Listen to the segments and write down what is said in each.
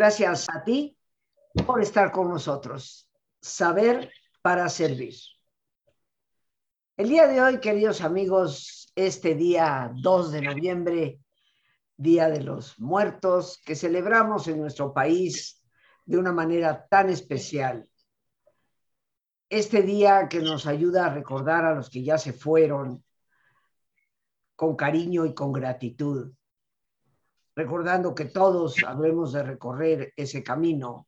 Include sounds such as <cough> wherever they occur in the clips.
Gracias a ti por estar con nosotros. Saber para servir. El día de hoy, queridos amigos, este día 2 de noviembre, Día de los Muertos, que celebramos en nuestro país de una manera tan especial. Este día que nos ayuda a recordar a los que ya se fueron con cariño y con gratitud recordando que todos habremos de recorrer ese camino.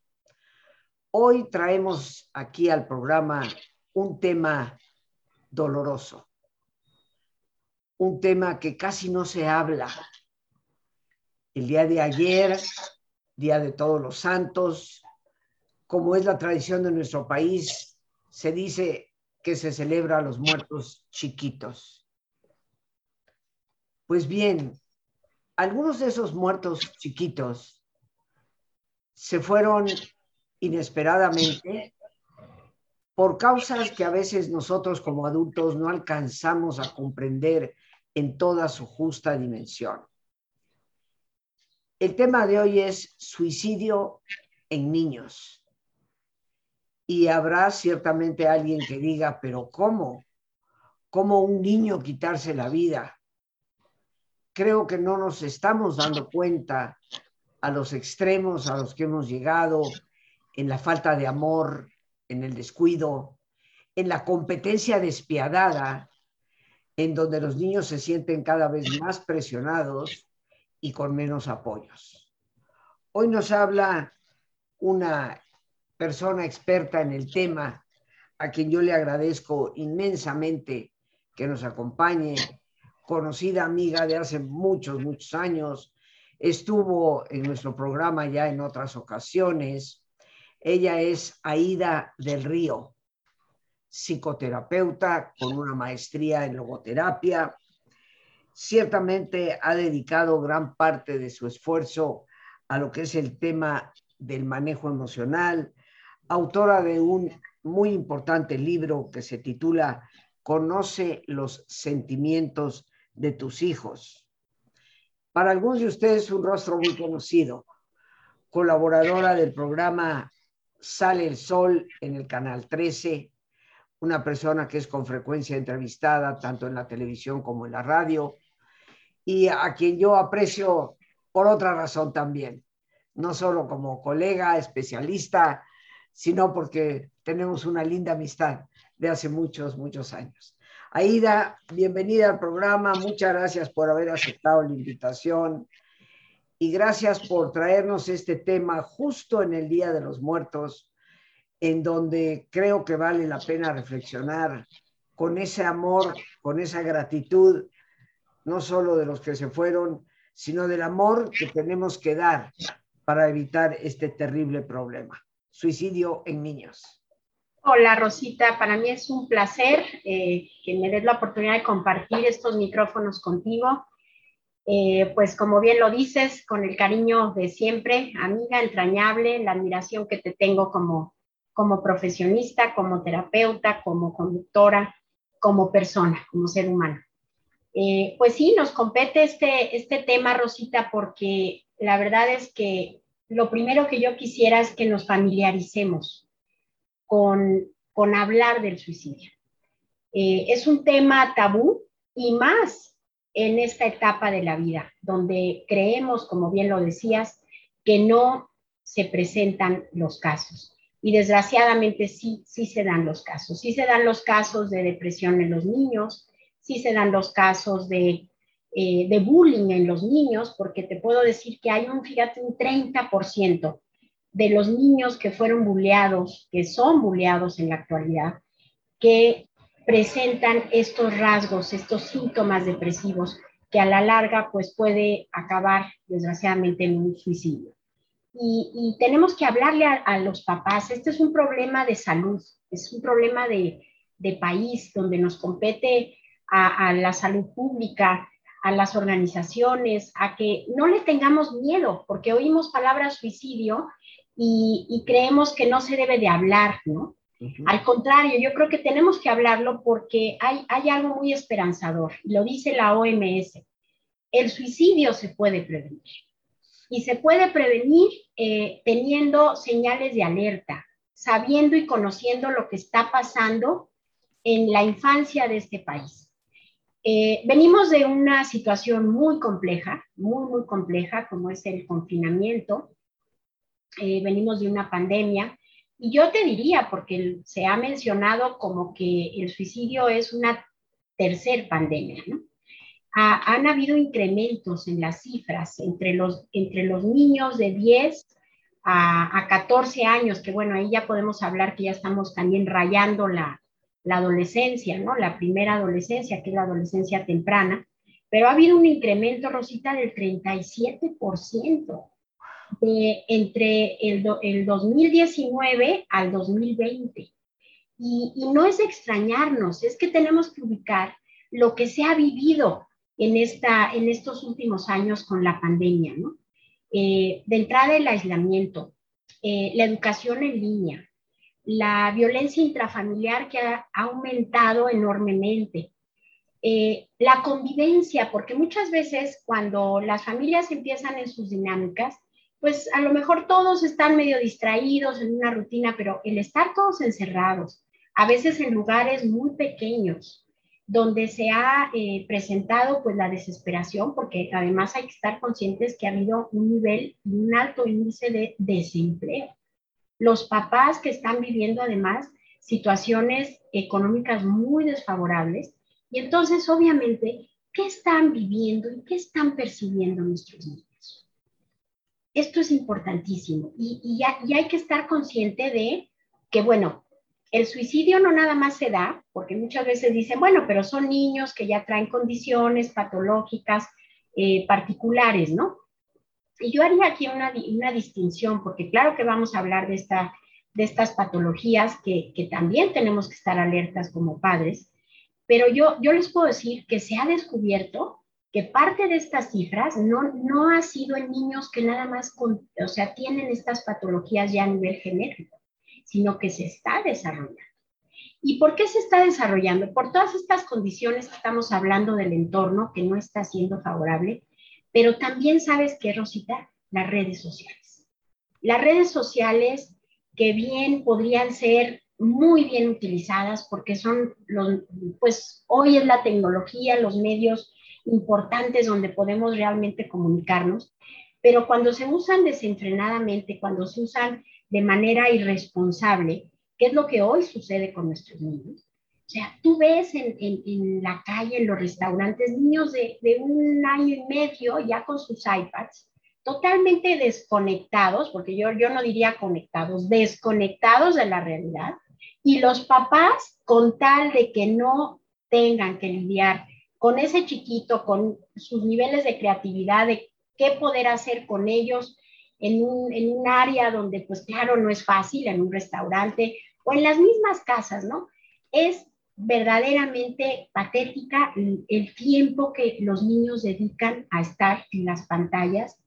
Hoy traemos aquí al programa un tema doloroso, un tema que casi no se habla. El día de ayer, Día de Todos los Santos, como es la tradición de nuestro país, se dice que se celebra a los muertos chiquitos. Pues bien, algunos de esos muertos chiquitos se fueron inesperadamente por causas que a veces nosotros como adultos no alcanzamos a comprender en toda su justa dimensión. El tema de hoy es suicidio en niños. Y habrá ciertamente alguien que diga, pero ¿cómo? ¿Cómo un niño quitarse la vida? Creo que no nos estamos dando cuenta a los extremos a los que hemos llegado en la falta de amor, en el descuido, en la competencia despiadada, en donde los niños se sienten cada vez más presionados y con menos apoyos. Hoy nos habla una persona experta en el tema, a quien yo le agradezco inmensamente que nos acompañe, conocida amiga de hace muchos, muchos años. Estuvo en nuestro programa ya en otras ocasiones. Ella es Aida del Río, psicoterapeuta con una maestría en logoterapia. Ciertamente ha dedicado gran parte de su esfuerzo a lo que es el tema del manejo emocional, autora de un muy importante libro que se titula Conoce los sentimientos de tus hijos. Para algunos de ustedes un rostro muy conocido, colaboradora del programa Sale el Sol en el Canal 13, una persona que es con frecuencia entrevistada tanto en la televisión como en la radio, y a quien yo aprecio por otra razón también, no solo como colega, especialista, sino porque tenemos una linda amistad de hace muchos, muchos años. Aida, bienvenida al programa. Muchas gracias por haber aceptado la invitación y gracias por traernos este tema justo en el Día de los Muertos, en donde creo que vale la pena reflexionar con ese amor, con esa gratitud, no solo de los que se fueron, sino del amor que tenemos que dar para evitar este terrible problema, suicidio en niños. Hola Rosita, para mí es un placer eh, que me des la oportunidad de compartir estos micrófonos contigo. Eh, pues como bien lo dices, con el cariño de siempre, amiga entrañable, la admiración que te tengo como, como profesionista, como terapeuta, como conductora, como persona, como ser humano. Eh, pues sí, nos compete este, este tema, Rosita, porque la verdad es que lo primero que yo quisiera es que nos familiaricemos con, hablar del suicidio. Eh, es un tema tabú y más en esta etapa de la vida, donde creemos, como bien lo decías, que no se presentan los casos. Y desgraciadamente sí, sí se dan los casos. Sí se dan los casos de depresión en los niños, sí se dan los casos de, eh, de bullying en los niños, porque te puedo decir que hay un, fíjate, un 30% de los niños que fueron bulleados, que son bulleados en la actualidad, que presentan estos rasgos, estos síntomas depresivos que a la larga pues puede acabar desgraciadamente en un suicidio. Y, tenemos que hablarle a, los papás, este es un problema de salud, es un problema de, país donde nos compete a, la salud pública, a las organizaciones, a que no le tengamos miedo, porque oímos palabra suicidio y, creemos que no se debe de hablar, ¿no? Al contrario, yo creo que tenemos que hablarlo porque hay, hay algo muy esperanzador, lo dice la OMS, el suicidio se puede prevenir. Y se puede prevenir eh, teniendo señales de alerta, sabiendo y conociendo lo que está pasando en la infancia de este país. Eh, venimos de una situación muy compleja, muy, muy compleja, como es el confinamiento. Eh, venimos de una pandemia. Y yo te diría, porque se ha mencionado como que el suicidio es una tercer pandemia, ¿no? han habido incrementos en las cifras entre los, entre los niños de 10 a, a 14 años, que bueno, ahí ya podemos hablar que ya estamos también rayando la, la adolescencia, ¿no? La primera adolescencia, que es la adolescencia temprana, pero ha habido un incremento, Rosita, del 37% de, entre el, el 2019 al 2020. Y, y, no es extrañarnos, es que tenemos que ubicar lo que se ha vivido en, esta, en estos últimos años con la pandemia, ¿no? Eh, de entrada el aislamiento, eh, la educación en línea, la violencia intrafamiliar que ha aumentado enormemente, eh, la convivencia, porque muchas veces cuando las familias empiezan en sus dinámicas, pues a lo mejor todos están medio distraídos en una rutina, pero el estar todos encerrados, a veces en lugares muy pequeños, donde se ha eh, presentado pues la desesperación, porque además hay que estar conscientes que ha habido un nivel, un alto índice de desempleo los papás que están viviendo además situaciones económicas muy desfavorables. Y entonces, obviamente, ¿qué están viviendo y qué están percibiendo nuestros niños? Esto es importantísimo y, y, hay que estar consciente de que, bueno, el suicidio no nada más se da, porque muchas veces dicen, bueno, pero son niños que ya traen condiciones patológicas eh, particulares, ¿no? Y yo haría aquí una, una, distinción, porque claro que vamos a hablar de, esta, de estas patologías que, que, también tenemos que estar alertas como padres, pero yo, yo les puedo decir que se ha descubierto que parte de estas cifras no, no ha sido en niños que nada más, con, o sea, tienen estas patologías ya a nivel genético, sino que se está desarrollando. ¿Y por qué se está desarrollando? Por todas estas condiciones que estamos hablando del entorno que no está siendo favorable, pero también sabes que, Rosita, las redes sociales. Las redes sociales que bien podrían ser muy bien utilizadas porque son los, pues hoy es la tecnología, los medios importantes donde podemos realmente comunicarnos, pero cuando se usan desenfrenadamente, cuando se usan de manera irresponsable, ¿qué es lo que hoy sucede con nuestros niños? O sea, tú ves en, en, la calle, en los restaurantes, niños de, de, un año y medio ya con sus iPads, totalmente desconectados, porque yo, yo no diría conectados, desconectados de la realidad, y los papás con tal de que no tengan que lidiar con ese chiquito, con sus niveles de creatividad, de qué poder hacer con ellos en un, área donde, pues claro, no es fácil, en un restaurante o en las mismas casas, ¿no? Es verdaderamente patética el tiempo que los niños dedican a estar en las pantallas,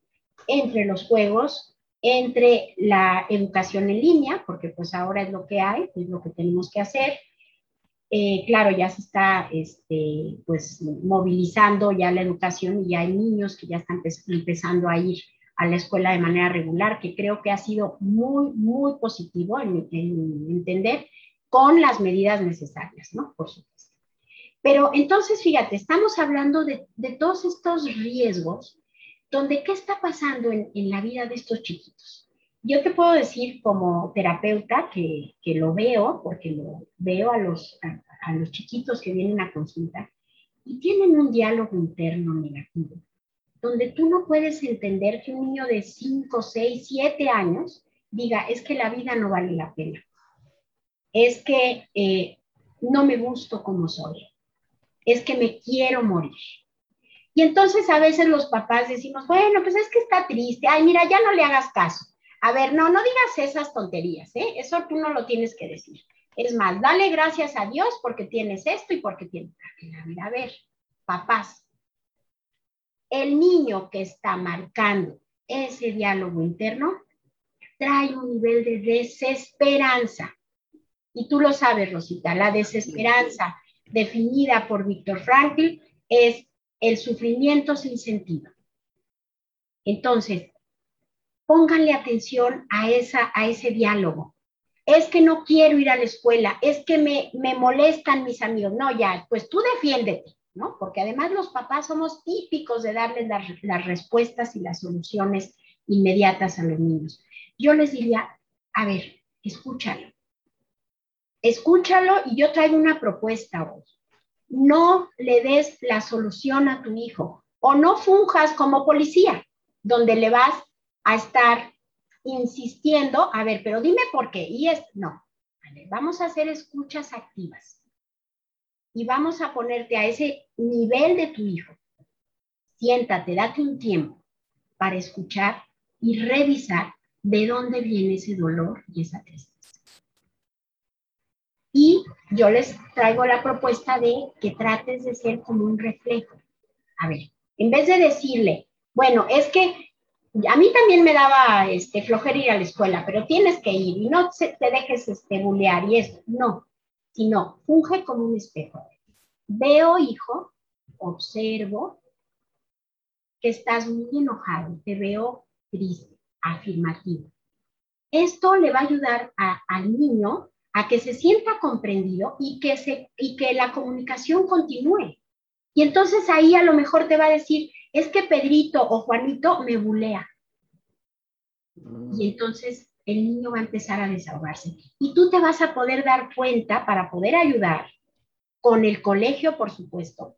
entre los juegos, entre la educación en línea, porque pues ahora es lo que hay, es lo que tenemos que hacer. Eh, claro, ya se está este, pues, movilizando ya la educación y ya hay niños que ya están empezando a ir a la escuela de manera regular, que creo que ha sido muy, muy positivo en, en entender con las medidas necesarias, ¿no? Por supuesto. Pero entonces, fíjate, estamos hablando de, de todos estos riesgos, donde qué está pasando en, en, la vida de estos chiquitos. Yo te puedo decir como terapeuta que, que lo veo, porque lo veo a los, a, los chiquitos que vienen a consulta, y tienen un diálogo interno negativo, donde tú no puedes entender que un niño de 5, 6, 7 años diga, es que la vida no vale la pena es que eh, no me gusto como soy, es que me quiero morir. Y entonces a veces los papás decimos, bueno, pues es que está triste, ay, mira, ya no le hagas caso. A ver, no, no digas esas tonterías, ¿eh? Eso tú no lo tienes que decir. Es más, dale gracias a Dios porque tienes esto y porque tienes... A ver, a ver, papás, el niño que está marcando ese diálogo interno trae un nivel de desesperanza. Y tú lo sabes, Rosita, la desesperanza definida por Víctor Frankl es el sufrimiento sin sentido. Entonces, pónganle atención a, esa, a ese diálogo. Es que no quiero ir a la escuela, es que me, me molestan mis amigos. No, ya, pues tú defiéndete, ¿no? Porque además los papás somos típicos de darles las, las respuestas y las soluciones inmediatas a los niños. Yo les diría, a ver, escúchalo. Escúchalo y yo traigo una propuesta hoy. No le des la solución a tu hijo o no funjas como policía, donde le vas a estar insistiendo, a ver, pero dime por qué. Y es, no, vamos a hacer escuchas activas y vamos a ponerte a ese nivel de tu hijo. Siéntate, date un tiempo para escuchar y revisar de dónde viene ese dolor y esa tristeza. Y yo les traigo la propuesta de que trates de ser como un reflejo. A ver, en vez de decirle, bueno, es que a mí también me daba este, flojera ir a la escuela, pero tienes que ir y no te dejes este, bulear y eso. No, sino funge como un espejo. Veo, hijo, observo que estás muy enojado, te veo triste, afirmativo. Esto le va a ayudar al niño a que se sienta comprendido y que, se, y que la comunicación continúe. Y entonces ahí a lo mejor te va a decir, es que Pedrito o Juanito me bulea. Y entonces el niño va a empezar a desahogarse. Y tú te vas a poder dar cuenta para poder ayudar con el colegio, por supuesto,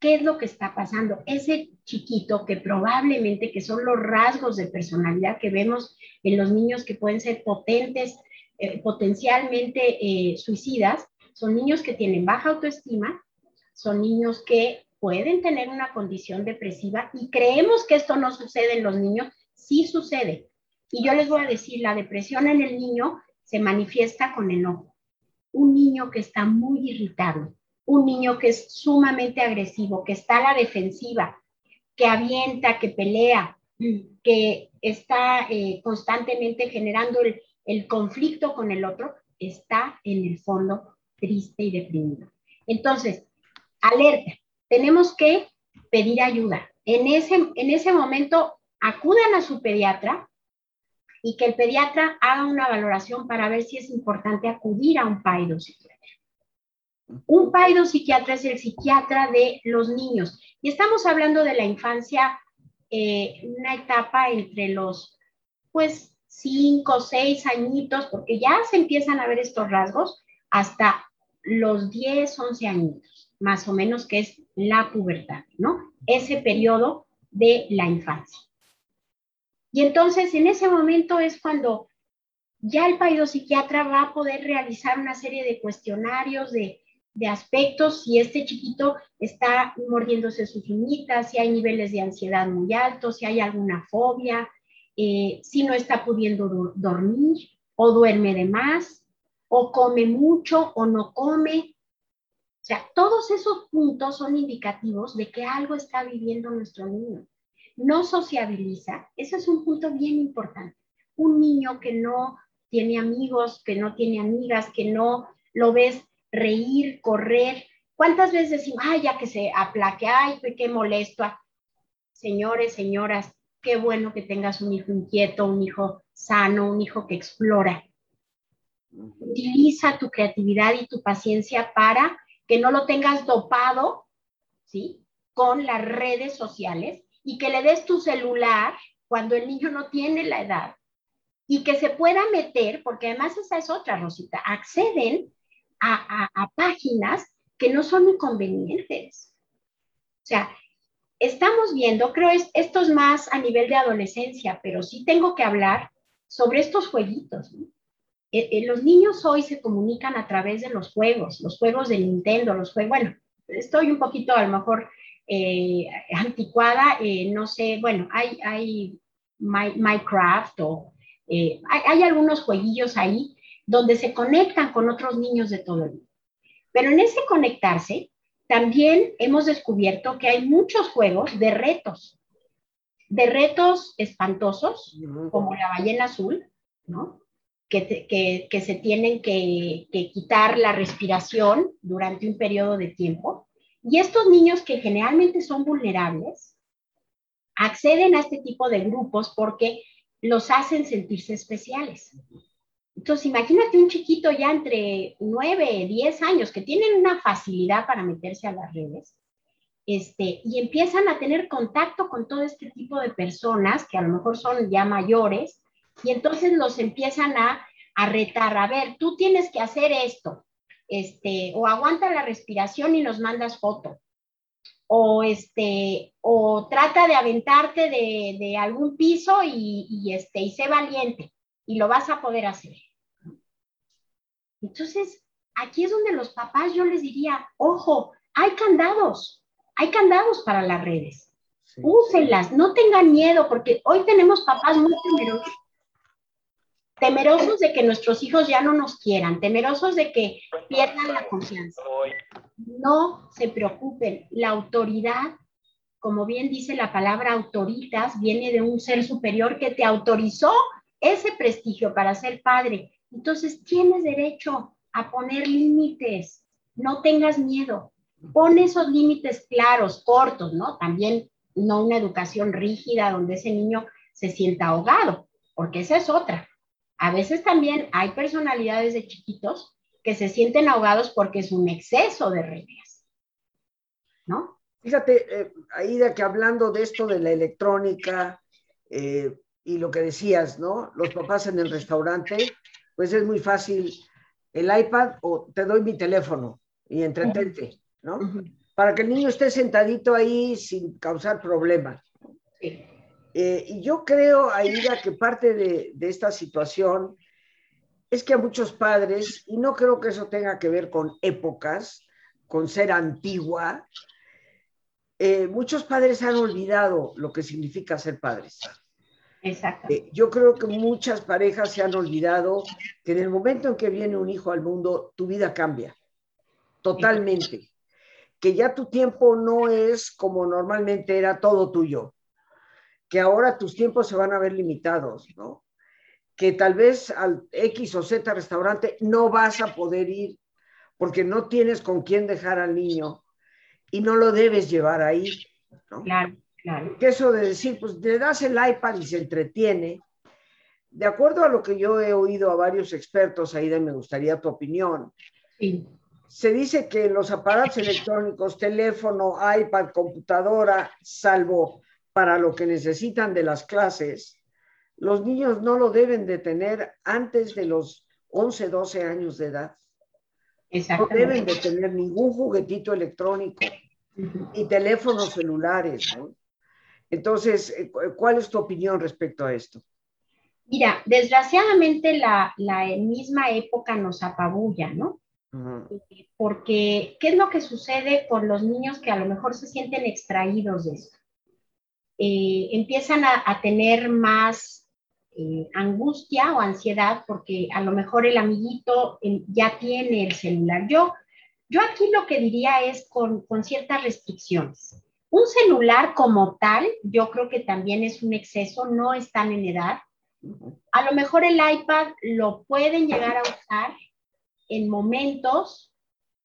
qué es lo que está pasando. Ese chiquito que probablemente, que son los rasgos de personalidad que vemos en los niños que pueden ser potentes, eh, potencialmente eh, suicidas, son niños que tienen baja autoestima, son niños que pueden tener una condición depresiva y creemos que esto no sucede en los niños, sí sucede. Y yo les voy a decir, la depresión en el niño se manifiesta con enojo. Un niño que está muy irritado, un niño que es sumamente agresivo, que está a la defensiva, que avienta, que pelea, que está eh, constantemente generando el, el conflicto con el otro, está en el fondo triste y deprimido. Entonces, alerta, tenemos que pedir ayuda. En ese, en ese momento, acudan a su pediatra y que el pediatra haga una valoración para ver si es importante acudir a un psiquiatra. Un psiquiatra es el psiquiatra de los niños. Y estamos hablando de la infancia, eh, una etapa entre los, pues, cinco, seis añitos, porque ya se empiezan a ver estos rasgos hasta los 10, 11 añitos, más o menos, que es la pubertad, ¿no? Ese periodo de la infancia. Y entonces en ese momento es cuando ya el psiquiatra va a poder realizar una serie de cuestionarios de, de aspectos, si este chiquito está mordiéndose sus uñitas, si hay niveles de ansiedad muy altos, si hay alguna fobia, eh, si no está pudiendo dormir o duerme de más o come mucho o no come. O sea, todos esos puntos son indicativos de que algo está viviendo nuestro niño. No sociabiliza, ese es un punto bien importante. Un niño que no tiene amigos, que no tiene amigas, que no lo ves reír, correr. ¿Cuántas veces decimos, ay, ya que se aplaque, ay, qué molesto? Señores, señoras, qué bueno que tengas un hijo inquieto, un hijo sano, un hijo que explora. Utiliza tu creatividad y tu paciencia para que no lo tengas dopado, ¿sí? Con las redes sociales y que le des tu celular cuando el niño no tiene la edad y que se pueda meter, porque además esa es otra, Rosita, acceden a, páginas que no son inconvenientes. O sea, estamos viendo, creo es, esto es más a nivel de adolescencia, pero sí tengo que hablar sobre estos jueguitos. Eh, eh, los niños hoy se comunican a través de los juegos, los juegos de Nintendo, los juegos, bueno, estoy un poquito a lo mejor eh, anticuada, no sé, bueno, hay, hay Minecraft o hay, hay algunos jueguillos ahí donde se conectan con otros niños de todo el mundo. Pero en ese conectarse, también hemos descubierto que hay muchos juegos de retos, de retos espantosos, como la ballena azul, ¿no? Que, se tienen que, que, quitar la respiración durante un periodo de tiempo. Y estos niños que generalmente son vulnerables, acceden a este tipo de grupos porque los hacen sentirse especiales. Entonces, imagínate un chiquito ya entre 9, 10 años que tienen una facilidad para meterse a las redes este, y empiezan a tener contacto con todo este tipo de personas que a lo mejor son ya mayores y entonces los empiezan a, a retar, a ver, tú tienes que hacer esto, este, o aguanta la respiración y nos mandas foto, o este, o trata de aventarte de, de algún piso y, y, este, y sé valiente, y lo vas a poder hacer. Entonces, aquí es donde los papás yo les diría, ojo, hay candados, hay candados para las redes. Úsenlas, no tengan miedo, porque hoy tenemos papás muy temerosos. Temerosos de que nuestros hijos ya no nos quieran, temerosos de que pierdan la confianza. No se preocupen, la autoridad, como bien dice la palabra autoritas, viene de un ser superior que te autorizó ese prestigio para ser padre. Entonces tienes derecho a poner límites, no tengas miedo, pon esos límites claros, cortos, ¿no? También no una educación rígida donde ese niño se sienta ahogado, porque esa es otra. A veces también hay personalidades de chiquitos que se sienten ahogados porque es un exceso de reglas, ¿no? Fíjate, eh, Aida, que hablando de esto de la electrónica eh, y lo que decías, ¿no? Los papás en el restaurante, pues es muy fácil el iPad o te doy mi teléfono y entretente. ¿no? Para que el niño esté sentadito ahí sin causar problemas. Eh, y yo creo, Aida, que parte de, esta situación es que a muchos padres, y no creo que eso tenga que ver con épocas, con ser antigua, eh, muchos padres han olvidado lo que significa ser padres. Exacto. Eh, yo creo que muchas parejas se han olvidado que en el momento en que viene un hijo al mundo, tu vida cambia totalmente que ya tu tiempo no es como normalmente era todo tuyo, que ahora tus tiempos se van a ver limitados, ¿no? Que tal vez al X o Z restaurante no vas a poder ir porque no tienes con quién dejar al niño y no lo debes llevar ahí, ¿no? Claro, claro. Que eso de decir, pues le das el iPad y se entretiene. De acuerdo a lo que yo he oído a varios expertos, ahí me gustaría tu opinión. Sí se dice que los aparatos electrónicos, teléfono, iPad, computadora, salvo para lo que necesitan de las clases, los niños no lo deben de tener antes de los 11, 12 años de edad. No deben de tener ningún juguetito electrónico y teléfonos celulares. Entonces, eh, ¿cuál es tu opinión respecto a esto? Mira, desgraciadamente la, la misma época nos apabulla, ¿no? Porque, ¿qué es lo que sucede con los niños que a lo mejor se sienten extraídos de esto? Eh, empiezan a, tener más eh, angustia o ansiedad porque a lo mejor el amiguito eh, ya tiene el celular. Yo, yo aquí lo que diría es con, con ciertas restricciones. Un celular como tal, yo creo que también es un exceso, no están en edad. A lo mejor el iPad lo pueden llegar a usar en momentos,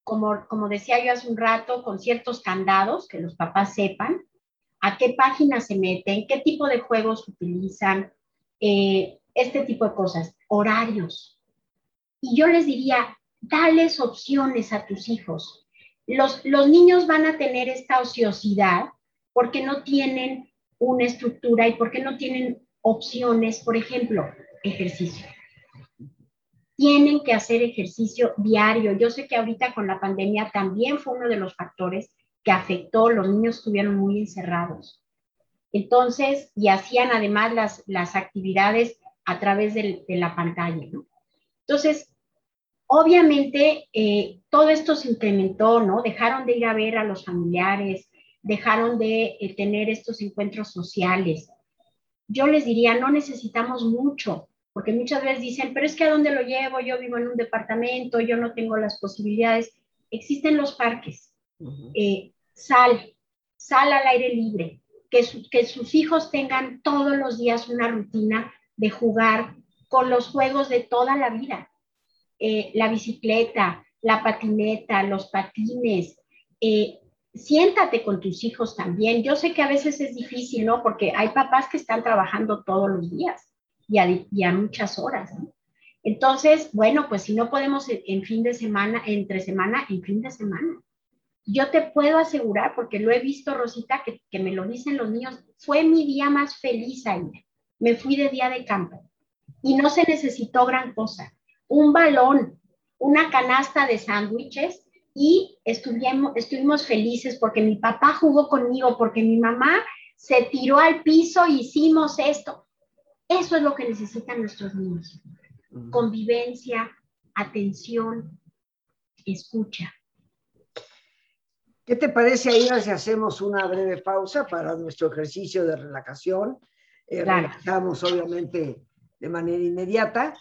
como, como decía yo hace un rato, con ciertos candados, que los papás sepan a qué páginas se meten, qué tipo de juegos utilizan, eh, este tipo de cosas, horarios. Y yo les diría, dales opciones a tus hijos. Los, los niños van a tener esta ociosidad porque no tienen una estructura y porque no tienen opciones, por ejemplo, ejercicio tienen que hacer ejercicio diario. Yo sé que ahorita con la pandemia también fue uno de los factores que afectó, los niños estuvieron muy encerrados. Entonces, y hacían además las, las actividades a través de, la pantalla, ¿no? Entonces, obviamente, eh, todo esto se incrementó, ¿no? Dejaron de ir a ver a los familiares, dejaron de eh, tener estos encuentros sociales. Yo les diría, no necesitamos mucho, porque muchas veces dicen, pero es que a dónde lo llevo, yo vivo en un departamento, yo no tengo las posibilidades. Existen los parques, eh, sal, sal al aire libre, que, que sus hijos tengan todos los días una rutina de jugar con los juegos de toda la vida. Eh, la bicicleta, la patineta, los patines. Eh, siéntate con tus hijos también. Yo sé que a veces es difícil, ¿no? Porque hay papás que están trabajando todos los días y a, muchas horas. Entonces, bueno, pues si no podemos en, fin de semana, entre semana, en fin de semana. Yo te puedo asegurar, porque lo he visto, Rosita, que, que me lo dicen los niños, fue mi día más feliz ayer. Me fui de día de campo y no se necesitó gran cosa. Un balón, una canasta de sándwiches y estuvimos, estuvimos felices porque mi papá jugó conmigo, porque mi mamá se tiró al piso, hicimos esto. Eso es lo que necesitan nuestros niños. Convivencia, atención, escucha. ¿Qué te parece ahí si hacemos una breve pausa para nuestro ejercicio de relajación? Eh, relajamos obviamente de manera inmediata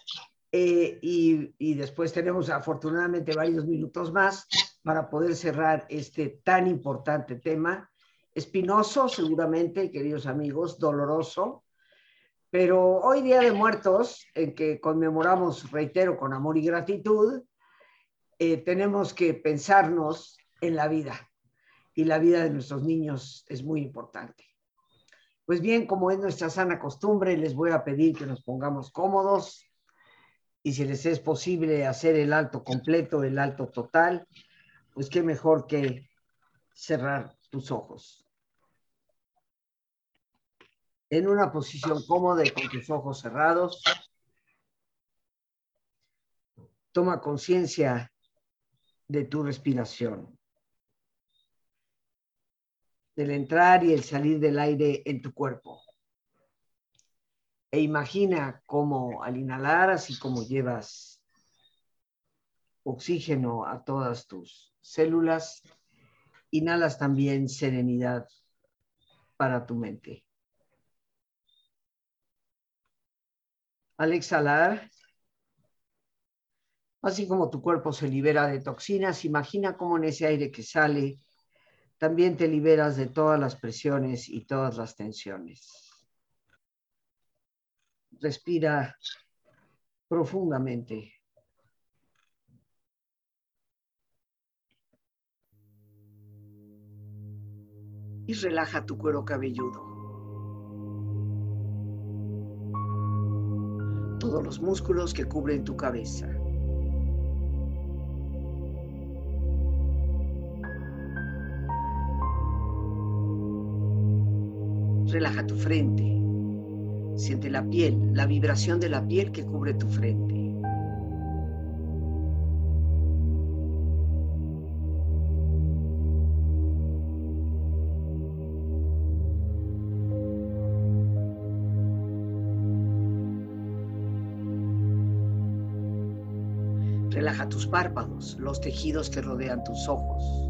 eh, y, después tenemos afortunadamente varios minutos más para poder cerrar este tan importante tema. Espinoso, seguramente, queridos amigos, doloroso, pero hoy Día de Muertos, en que conmemoramos, reitero, con amor y gratitud, eh, tenemos que pensarnos en la vida y la vida de nuestros niños es muy importante. Pues bien, como es nuestra sana costumbre, les voy a pedir que nos pongamos cómodos, y si les es posible hacer el alto completo, el alto total, pues qué mejor que cerrar tus ojos. En una posición cómoda y con tus ojos cerrados, toma conciencia de tu respiración, del entrar y el salir del aire en tu cuerpo e imagina cómo al inhalar, así como llevas oxígeno a todas tus células, inhalas también serenidad para tu mente. Al exhalar, así como tu cuerpo se libera de toxinas, imagina cómo en ese aire que sale, también te liberas de todas las presiones y todas las tensiones respira profundamente. Y relaja tu cuero cabelludo. Todos los músculos que cubren tu cabeza. Relaja tu frente. Siente la piel, la vibración de la piel que cubre tu frente. Relaja tus párpados, los tejidos que rodean tus ojos.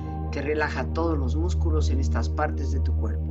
que relaja todos los músculos en estas partes de tu cuerpo.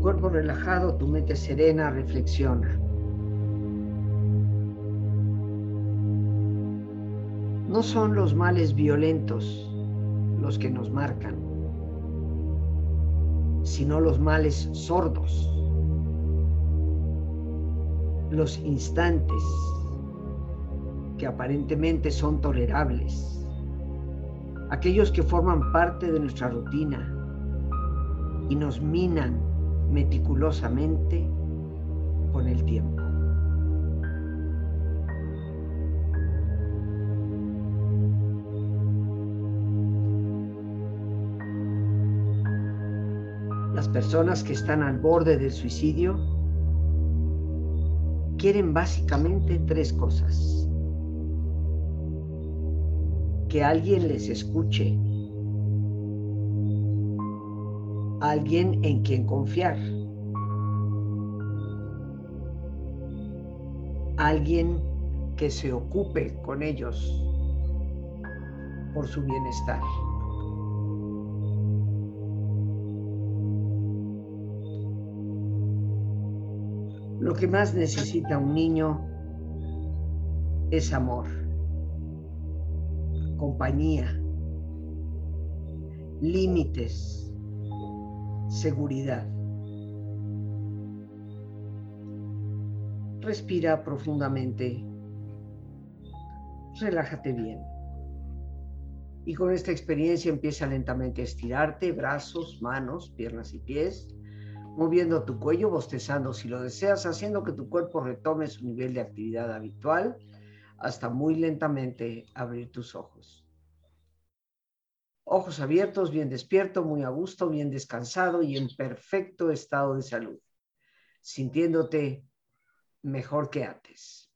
Cuerpo relajado, tu mente serena, reflexiona. No son los males violentos los que nos marcan, sino los males sordos, los instantes que aparentemente son tolerables, aquellos que forman parte de nuestra rutina y nos minan meticulosamente con el tiempo. Las personas que están al borde del suicidio quieren básicamente tres cosas. Que alguien les escuche alguien en quien confiar, alguien que se ocupe con ellos por su bienestar. Lo que más necesita un niño es amor, compañía, límites, seguridad. Respira profundamente. Relájate bien. Y con esta experiencia empieza lentamente a estirarte, brazos, manos, piernas y pies, moviendo tu cuello, bostezando si lo deseas, haciendo que tu cuerpo retome su nivel de actividad habitual hasta muy lentamente abrir tus ojos ojos abiertos, bien despierto, muy a gusto, bien descansado y en perfecto estado de salud, sintiéndote mejor que antes.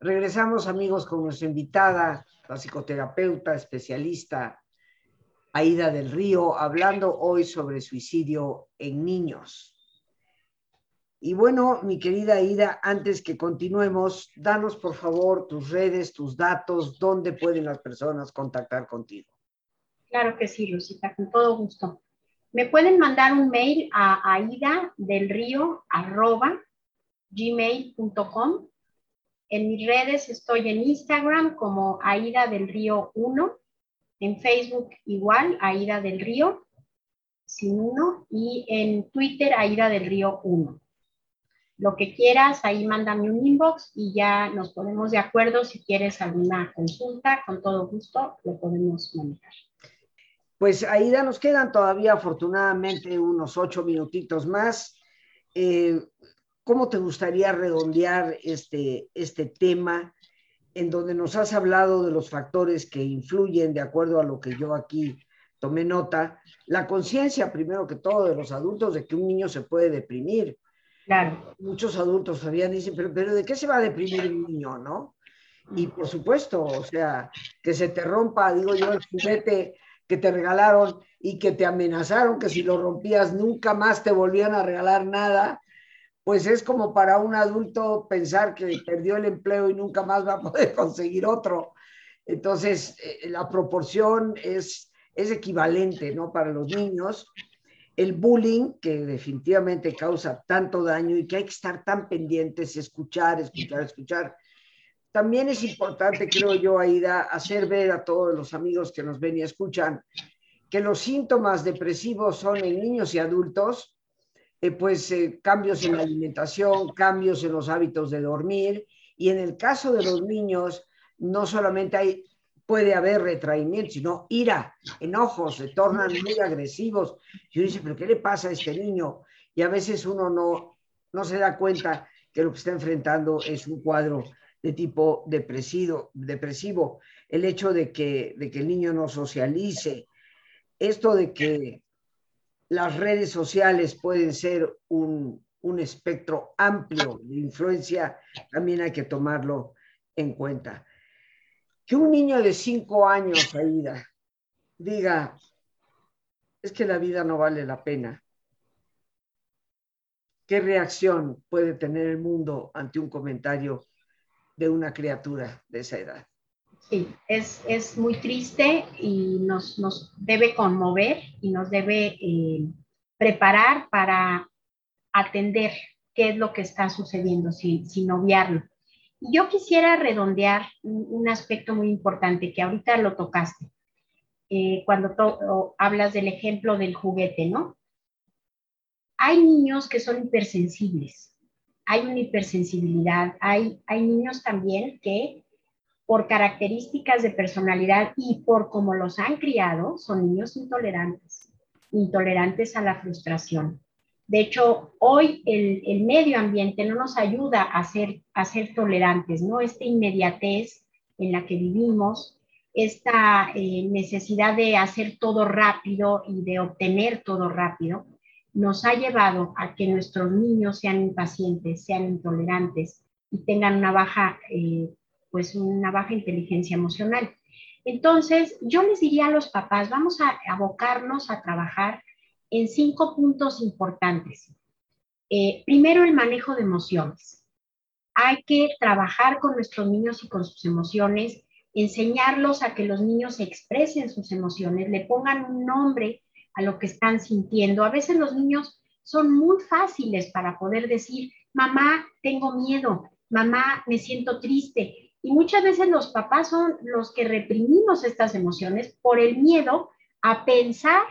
Regresamos amigos con nuestra invitada, la psicoterapeuta especialista Aida del Río, hablando hoy sobre suicidio en niños. Y bueno, mi querida Ida, antes que continuemos, danos por favor tus redes, tus datos, dónde pueden las personas contactar contigo. Claro que sí, Rosita, con todo gusto. Me pueden mandar un mail a aida del río gmail.com. En mis redes estoy en Instagram como Aida del Río 1, en Facebook igual, Aida del Río, sin uno, y en Twitter Aida del Río 1 lo que quieras, ahí mándame un inbox y ya nos ponemos de acuerdo. Si quieres alguna consulta, con todo gusto lo podemos manejar. Pues Aida, nos quedan todavía afortunadamente unos ocho minutitos más. Eh, ¿Cómo te gustaría redondear este, este tema en donde nos has hablado de los factores que influyen de acuerdo a lo que yo aquí tomé nota? La conciencia, primero que todo, de los adultos de que un niño se puede deprimir Claro. Muchos adultos todavía dicen, pero, pero ¿de qué se va a deprimir un niño, no? Y por supuesto, o sea, que se te rompa, digo yo, el juguete que te regalaron y que te amenazaron que si lo rompías nunca más te volvían a regalar nada, pues es como para un adulto pensar que perdió el empleo y nunca más va a poder <laughs> conseguir otro. Entonces, eh, la proporción es, es equivalente, ¿no? Para los niños el bullying, que definitivamente causa tanto daño y que hay que estar tan pendientes, escuchar, escuchar, escuchar. También es importante, creo yo, Aida, hacer ver a todos los amigos que nos ven y escuchan que los síntomas depresivos son en niños y adultos, eh, pues eh, cambios en la alimentación, cambios en los hábitos de dormir, y en el caso de los niños, no solamente hay puede haber retraimiento, sino ira, enojos, se tornan muy agresivos. Y uno dice, pero ¿qué le pasa a este niño? Y a veces uno no, no se da cuenta que lo que está enfrentando es un cuadro de tipo depresivo, depresivo. El hecho de que, de que el niño no socialice, esto de que las redes sociales pueden ser un, un espectro amplio de influencia, también hay que tomarlo en cuenta que un niño de cinco años, Aida, diga, es que la vida no vale la pena. ¿Qué reacción puede tener el mundo ante un comentario de una criatura de esa edad? Sí, es, es muy triste y nos, nos, debe conmover y nos debe eh, preparar para atender qué es lo que está sucediendo sin, sin obviarlo. Yo quisiera redondear un, aspecto muy importante que ahorita lo tocaste, eh, cuando hablas del ejemplo del juguete, ¿no? Hay niños que son hipersensibles, hay una hipersensibilidad, hay, hay niños también que por características de personalidad y por cómo los han criado, son niños intolerantes, intolerantes a la frustración. De hecho, hoy el, medio ambiente no nos ayuda a ser, tolerantes, ¿no? Esta inmediatez en la que vivimos, esta eh, necesidad de hacer todo rápido y de obtener todo rápido, nos ha llevado a que nuestros niños sean impacientes, sean intolerantes y tengan una baja, eh, pues una baja inteligencia emocional. Entonces, yo les diría a los papás, vamos a abocarnos a trabajar en cinco puntos importantes. Eh, primero, el manejo de emociones. Hay que trabajar con nuestros niños y con sus emociones, enseñarlos a que los niños expresen sus emociones, le pongan un nombre a lo que están sintiendo. A veces los niños son muy fáciles para poder decir, mamá, tengo miedo, mamá, me siento triste. Y muchas veces los papás son los que reprimimos estas emociones por el miedo a pensar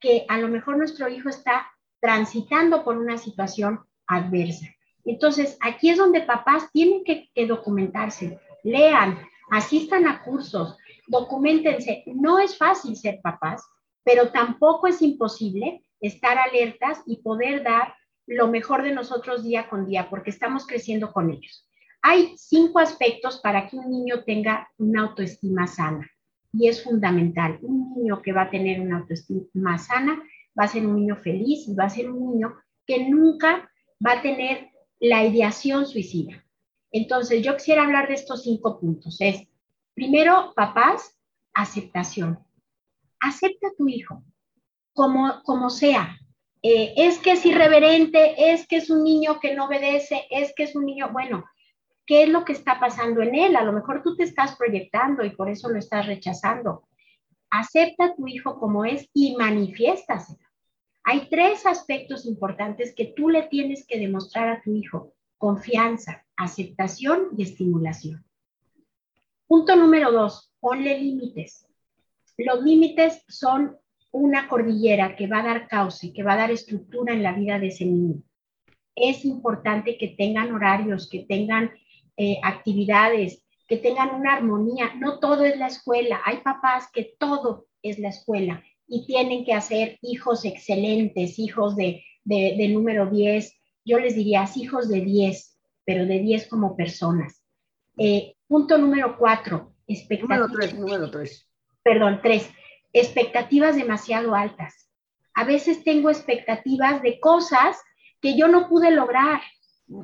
que a lo mejor nuestro hijo está transitando por una situación adversa. Entonces, aquí es donde papás tienen que, documentarse, lean, asistan a cursos, documentense. No es fácil ser papás, pero tampoco es imposible estar alertas y poder dar lo mejor de nosotros día con día, porque estamos creciendo con ellos. Hay cinco aspectos para que un niño tenga una autoestima sana y es fundamental. Un niño que va a tener una autoestima sana va a ser un niño feliz y va a ser un niño que nunca va a tener la ideación suicida. Entonces, yo quisiera hablar de estos cinco puntos. Es, primero, papás, aceptación. Acepta a tu hijo como, como sea. eh, es que es irreverente, es que es un niño que no obedece, es que es un niño, bueno, ¿qué es lo que está pasando en él? A lo mejor tú te estás proyectando y por eso lo estás rechazando. Acepta a tu hijo como es y manifiéstaselo. Hay tres aspectos importantes que tú le tienes que demostrar a tu hijo. Confianza, aceptación y estimulación. Punto número dos, ponle límites. Los límites son una cordillera que va a dar cauce, que va a dar estructura en la vida de ese niño. Es importante que tengan horarios, que tengan eh, actividades, que tengan una armonía. No todo es la escuela. Hay papás que todo es la escuela y tienen que hacer hijos excelentes, hijos de, de, número 10. Yo les diría, hijos de 10, pero de 10 como personas. Eh, punto número 4, expectativas. Número 3, número 3. Perdón, 3, expectativas demasiado altas. A veces tengo expectativas de cosas que yo no pude lograr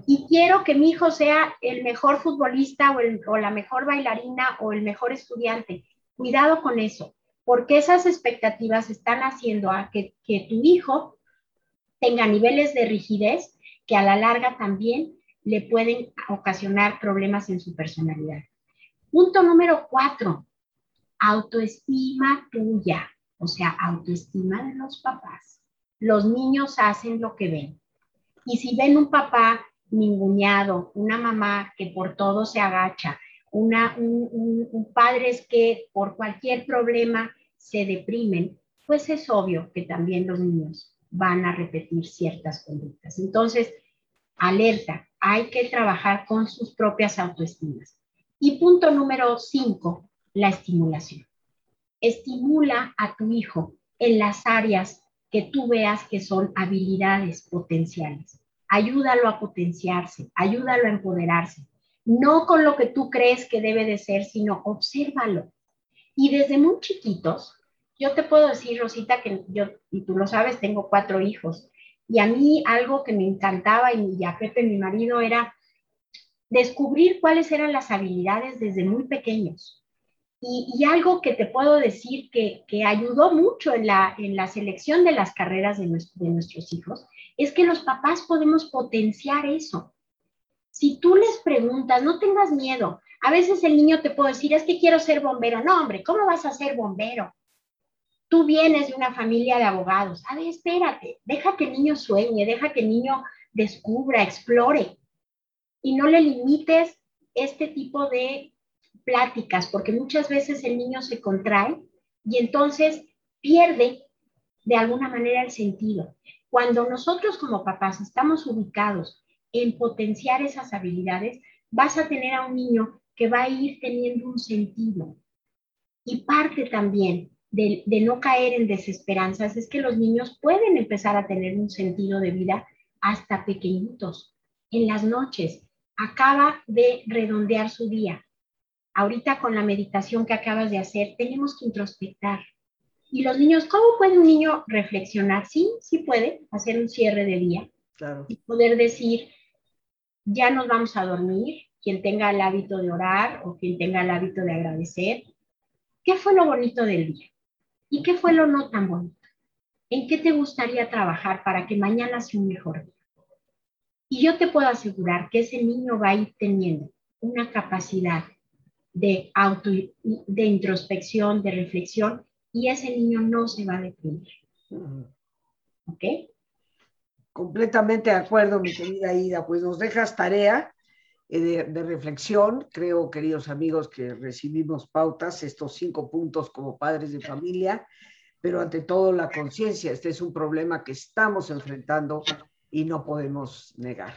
y quiero que mi hijo sea el mejor futbolista o, la mejor bailarina o el mejor estudiante. Cuidado con eso porque esas expectativas están haciendo que, tu hijo tenga niveles de rigidez que a la larga también le pueden ocasionar problemas en su personalidad. Punto número cuatro, autoestima tuya, o sea, autoestima de los papás. Los niños hacen lo que ven. Y si ven un papá ninguneado, una mamá que por todo se agacha, una, un, un padre que por cualquier problema se deprimen, pues es obvio que también los niños van a repetir ciertas conductas. Entonces, alerta, hay que trabajar con sus propias autoestimas. Y punto número cinco, la estimulación. Estimula a tu hijo en las áreas que tú veas que son habilidades potenciales. Ayúdalo a potenciarse, ayúdalo a empoderarse. No con lo que tú crees que debe de ser, sino obsérvalo. Y desde muy chiquitos, yo te puedo decir, Rosita, que yo, y tú lo sabes, tengo cuatro hijos. Y a mí algo que me encantaba y a Pepe, mi marido, era descubrir cuáles eran las habilidades desde muy pequeños. Y, algo que te puedo decir que, ayudó mucho en la, en la selección de las carreras de, de nuestros hijos es que los papás podemos potenciar eso. Si tú les preguntas, no tengas miedo. A veces el niño te puede decir, es que quiero ser bombero. No, hombre, ¿cómo vas a ser bombero? Tú vienes de una familia de abogados. A ver, espérate, deja que el niño sueñe, deja que el niño descubra, explore. Y no le limites este tipo de pláticas, porque muchas veces el niño se contrae y entonces pierde de alguna manera el sentido. Cuando nosotros como papás estamos ubicados en potenciar esas habilidades, vas a tener a un niño que va a ir teniendo un sentido. Y parte también de, no caer en desesperanzas es que los niños pueden empezar a tener un sentido de vida hasta pequeñitos. En las noches, acaba de redondear su día. Ahorita con la meditación que acabas de hacer, tenemos que introspectar. Y los niños, ¿cómo puede un niño reflexionar? Sí, sí puede hacer un cierre de día claro. y poder decir, ya nos vamos a dormir, quien tenga el hábito de orar o quien tenga el hábito de agradecer. ¿Qué fue lo bonito del día? ¿Y qué fue lo no tan bonito? ¿En qué te gustaría trabajar para que mañana sea un mejor día? Y yo te puedo asegurar que ese niño va a ir teniendo una capacidad de auto, de introspección, de reflexión, y ese niño no se va a deprimir. ¿Ok? Completamente de acuerdo, mi querida Ida. Pues nos dejas tarea eh, de, reflexión. Creo, queridos amigos, que recibimos pautas, estos cinco puntos como padres de familia, pero ante todo la conciencia. Este es un problema que estamos enfrentando y no podemos negar.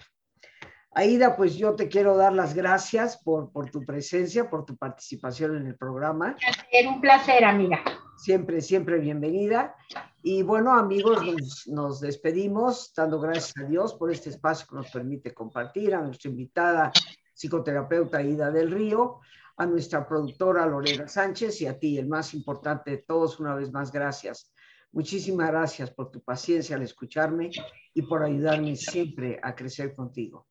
Aida, pues yo te quiero dar las gracias por, por tu presencia, por tu participación en el programa. Es un placer, amiga. Siempre, siempre bienvenida. Y bueno, amigos, nos, nos, despedimos dando gracias a Dios por este espacio que nos permite compartir, a nuestra invitada psicoterapeuta Ida del Río, a nuestra productora Lorena Sánchez y a ti, el más importante de todos, una vez más, gracias. Muchísimas gracias por tu paciencia al escucharme y por ayudarme siempre a crecer contigo.